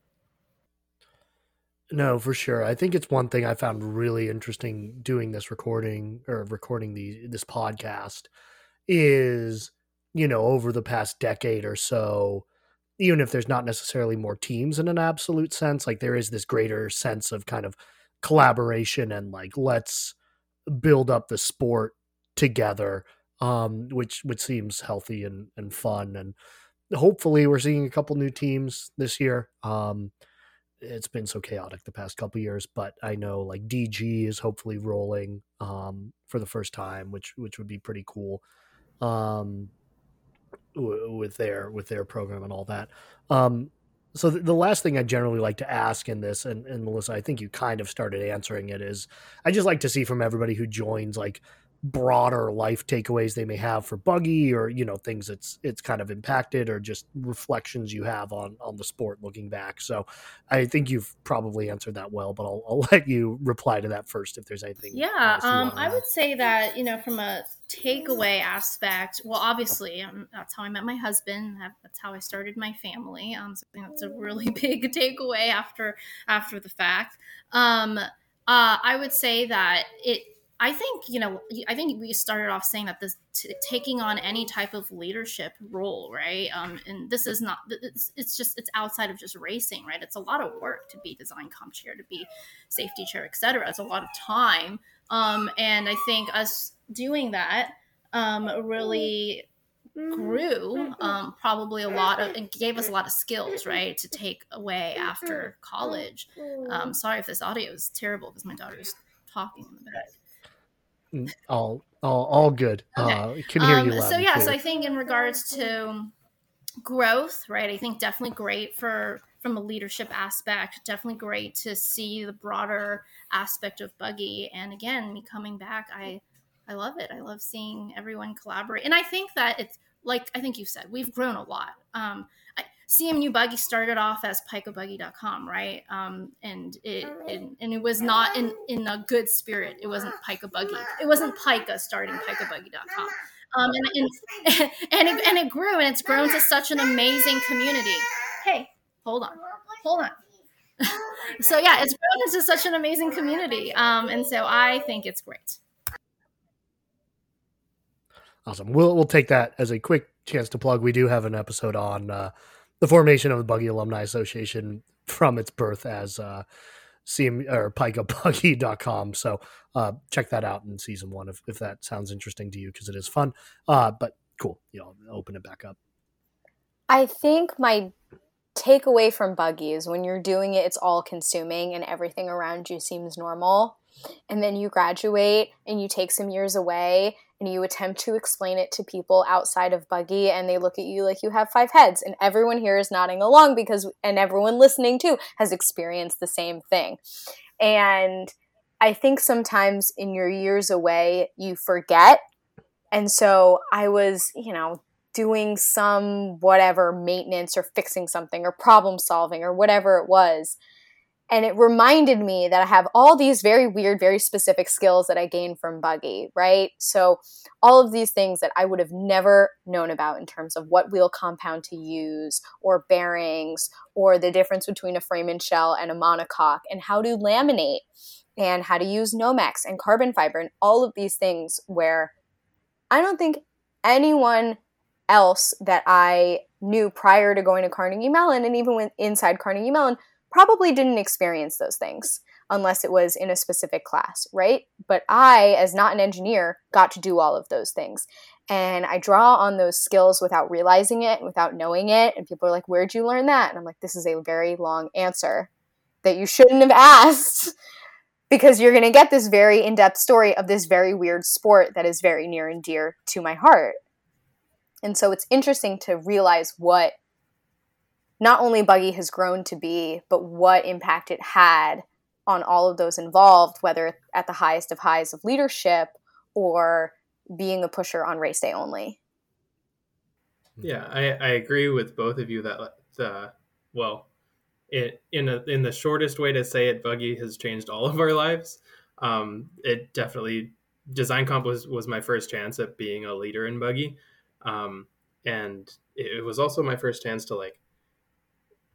no, for sure. I think it's one thing I found really interesting doing this recording or recording the this podcast is, you know, over the past decade or so, even if there's not necessarily more teams in an absolute sense, like there is this greater sense of kind of collaboration and like let's build up the sport together um which which seems healthy and and fun and hopefully we're seeing a couple new teams this year um it's been so chaotic the past couple years but i know like dg is hopefully rolling um for the first time which which would be pretty cool um with their with their program and all that. Um, so the, the, last thing I generally like to ask in this, and, and Melissa, I think you kind of started answering it, is I just like to see from everybody who joins like broader life takeaways they may have for buggy or you know things it's it's kind of impacted or just reflections you have on on the sport looking back. So i think you've probably answered that well but i'll, I'll let you reply to that first if there's anything yeah um, i would say that you know from a takeaway aspect well obviously um, that's how i met my husband that's how i started my family um, so that's a really big takeaway after after the fact. Um, uh, i would say that it I think you know. I think we started off saying that this t- taking on any type of leadership role, right? Um, and this is not. It's, it's, just it's outside of just racing, right? It's a lot of work to be design comp chair, to be safety chair, etc. It's a lot of time, um, and I think us doing that um, really grew um, probably a lot of and gave us a lot of skills right to take away after college um, sorry if this audio is terrible because my daughter's talking in the back all all, all good. Okay. Uh, can hear you. Um, so yeah, so I think in regards to growth, right? I think definitely great for from a leadership aspect. Definitely great to see the broader aspect of Buggy. And again, me coming back, I I love it. I love seeing everyone collaborate. And I think that it's like I think you said, we've grown a lot. Um, CMU Buggy started off as pikabuggy.com, right? Um, and it, it, and it was not in in a good spirit. It wasn't Pika Buggy. It wasn't Pika starting pikabuggy.com. Um, and and and it, and it grew, and it's grown to such an amazing community. Hey, hold on, hold on. so yeah, it's grown into such an amazing community, um, and so I think it's great. Awesome. We'll we'll take that as a quick chance to plug. We do have an episode on uh, the formation of the Buggy Alumni Association from its birth as uh, CM or pikabuggy.com. So uh, check that out in season one if, if that sounds interesting to you because it is fun. Uh, but cool, you know, open it back up. I think my takeaway from buggies when you're doing it, it's all consuming and everything around you seems normal. And then you graduate and you take some years away and you attempt to explain it to people outside of Buggy and they look at you like you have five heads and everyone here is nodding along because and everyone listening too has experienced the same thing. And I think sometimes in your years away you forget. And so I was, you know, doing some whatever maintenance or fixing something or problem solving or whatever it was and it reminded me that I have all these very weird, very specific skills that I gained from Buggy, right? So, all of these things that I would have never known about in terms of what wheel compound to use, or bearings, or the difference between a frame and shell and a monocoque, and how to laminate, and how to use Nomex and carbon fiber, and all of these things where I don't think anyone else that I knew prior to going to Carnegie Mellon, and even when inside Carnegie Mellon, probably didn't experience those things unless it was in a specific class, right? But I, as not an engineer, got to do all of those things. And I draw on those skills without realizing it, without knowing it. And people are like, Where'd you learn that? And I'm like, This is a very long answer that you shouldn't have asked. because you're going to get this very in-depth story of this very weird sport that is very near and dear to my heart. And so it's interesting to realize what not only Buggy has grown to be, but what impact it had on all of those involved, whether at the highest of highs of leadership or being a pusher on race day only. Yeah, I, I agree with both of you that uh, well, it, in a, in the shortest way to say it, Buggy has changed all of our lives. Um, it definitely design comp was was my first chance at being a leader in Buggy, um, and it was also my first chance to like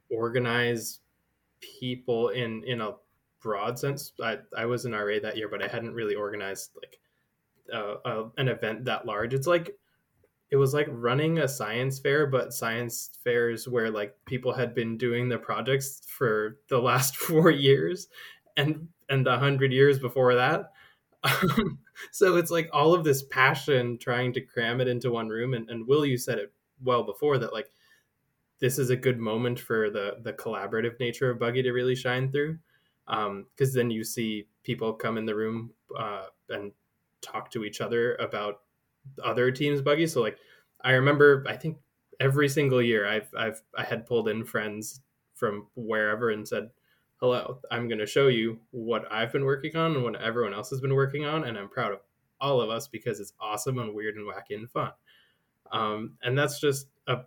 organize people in in a broad sense. I I was in RA that year, but I hadn't really organized like uh, uh, an event that large. It's like it was like running a science fair, but science fairs where like people had been doing the projects for the last four years and and a hundred years before that. So it's like all of this passion trying to cram it into one room. And, and Will, you said it well before that like this is a good moment for the the collaborative nature of Buggy to really shine through. Because um, then you see people come in the room uh, and talk to each other about other teams buggy. So like I remember I think every single year I've I've I had pulled in friends from wherever and said, "Hello, I'm going to show you what I've been working on and what everyone else has been working on, and I'm proud of all of us because it's awesome and weird and wacky and fun." Um, and that's just a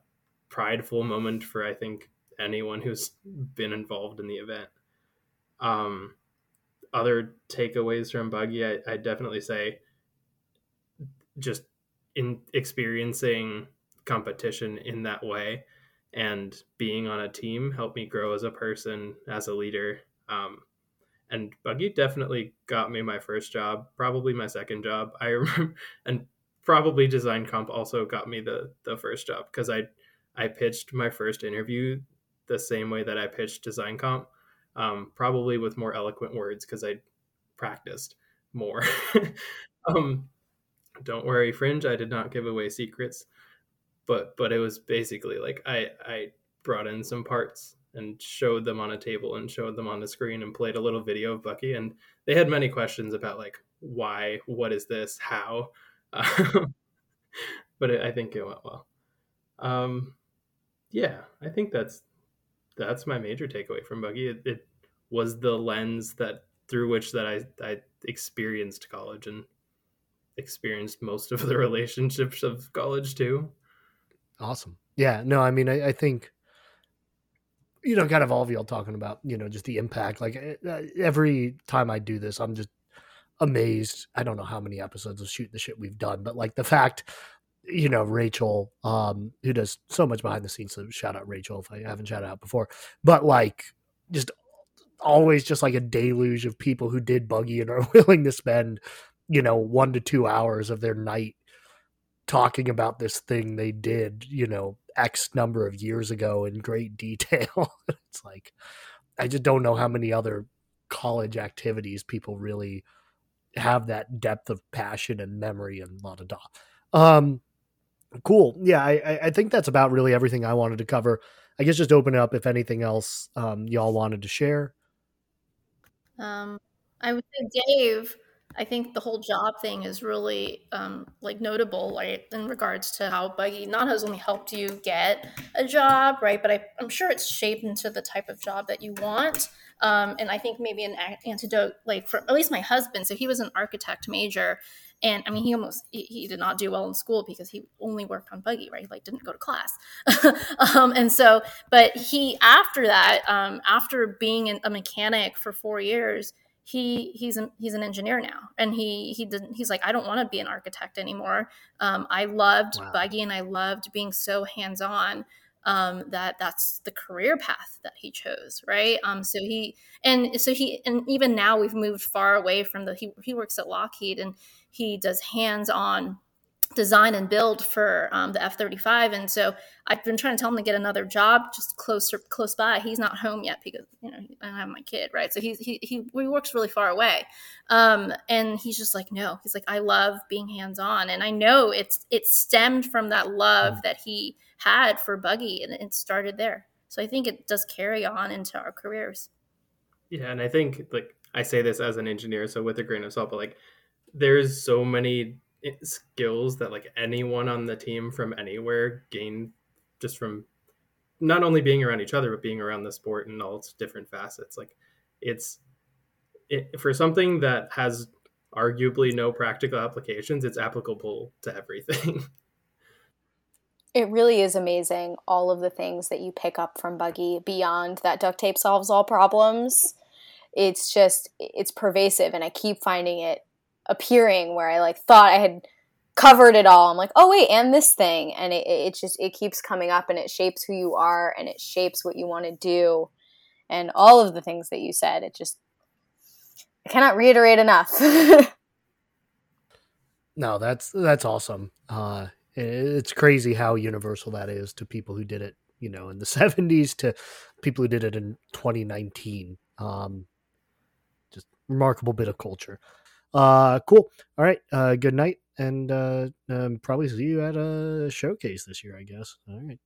prideful moment for I think anyone who's been involved in the event. Um, other takeaways from Buggy, I, I definitely say just in experiencing competition in that way and being on a team helped me grow as a person as a leader. Um, and buggy definitely got me my first job probably my second job. I remember and probably design comp also got me the the first job because i i pitched my first interview the same way that i pitched design comp um, probably with more eloquent words because i practiced more. Um, don't worry, Fringe. I did not give away secrets, but but it was basically like I I brought in some parts and showed them on a table and showed them on the screen and played a little video of Buggy and they had many questions about like why, what is this, how, but it, I think it went well. Um, yeah, I think that's that's my major takeaway from Buggy It, it was the lens that through which that I I experienced college and experienced most of the relationships of college too. Awesome. Yeah. No, I mean, I, I think you know, kind of all of y'all talking about, you know, just the impact. Like eh, eh, every time I do this, I'm just amazed. I don't know how many episodes of Shoot the Shit we've done, but like the fact, you know, Rachel, um, who does so much behind the scenes. So shout out Rachel if I haven't shouted out before, but like just always just like a deluge of people who did buggy and are willing to spend you know, one to two hours of their night talking about this thing they did, you know, X number of years ago in great detail. it's like, I just don't know how many other college activities people really have that depth of passion and memory and la da da. Um, cool. Yeah, I, I think that's about really everything I wanted to cover. I guess just open up if anything else um, y'all wanted to share. Um, I would say Dave I think the whole job thing is really um, like notable, right, in regards to how Buggy not has only helped you get a job, right, but I, am sure it's shaped into the type of job that you want. Um, and I think maybe an antidote, like for at least my husband, so he was an architect major, and I mean he almost he, he did not do well in school because he only worked on Buggy, right? He, Like didn't go to class, um, and so, but he after that, um, after being a mechanic for four years he he's an, he's an engineer now. And he he didn't he's like i don't want to be an architect anymore. Um, i loved wow. buggy and i loved being so hands-on um, that that's the career path that he chose right? Um, so he and so he and even now we've moved far away from the he, he works at lockheed and he does hands-on design and build for um, the F-35. And so I've been trying to tell him to get another job just closer, close by. He's not home yet because, you know, I have my kid, right? So he's, he, he, he works really far away. Um, and he's just like, no, he's like, I love being hands-on. And I know it's, it stemmed from that love mm. that he had for Buggy and it started there. So I think it does carry on into our careers. Yeah. And I think like, I say this as an engineer, so with a grain of salt, but like there's so many skills that like anyone on the team from anywhere gain just from not only being around each other but being around the sport and all its different facets. Like it's it, for something that has arguably no practical applications it's applicable to everything. It really is amazing all of the things that you pick up from buggy beyond that duct tape solves all problems. It's just it's pervasive and i keep finding it appearing where I like thought I had covered it all. I'm like, oh wait, and this thing, and it, it just it keeps coming up, and it shapes who you are, and it shapes what you want to do, and all of the things that you said. It just I cannot reiterate enough. no, that's that's awesome. Uh, it's crazy how universal that is to people who did it, you know, in the 70s to people who did it in 2019. Um, just remarkable bit of culture. Uh, cool. All right. Uh, good night, and uh, um, probably see you at a showcase this year, I guess. All right.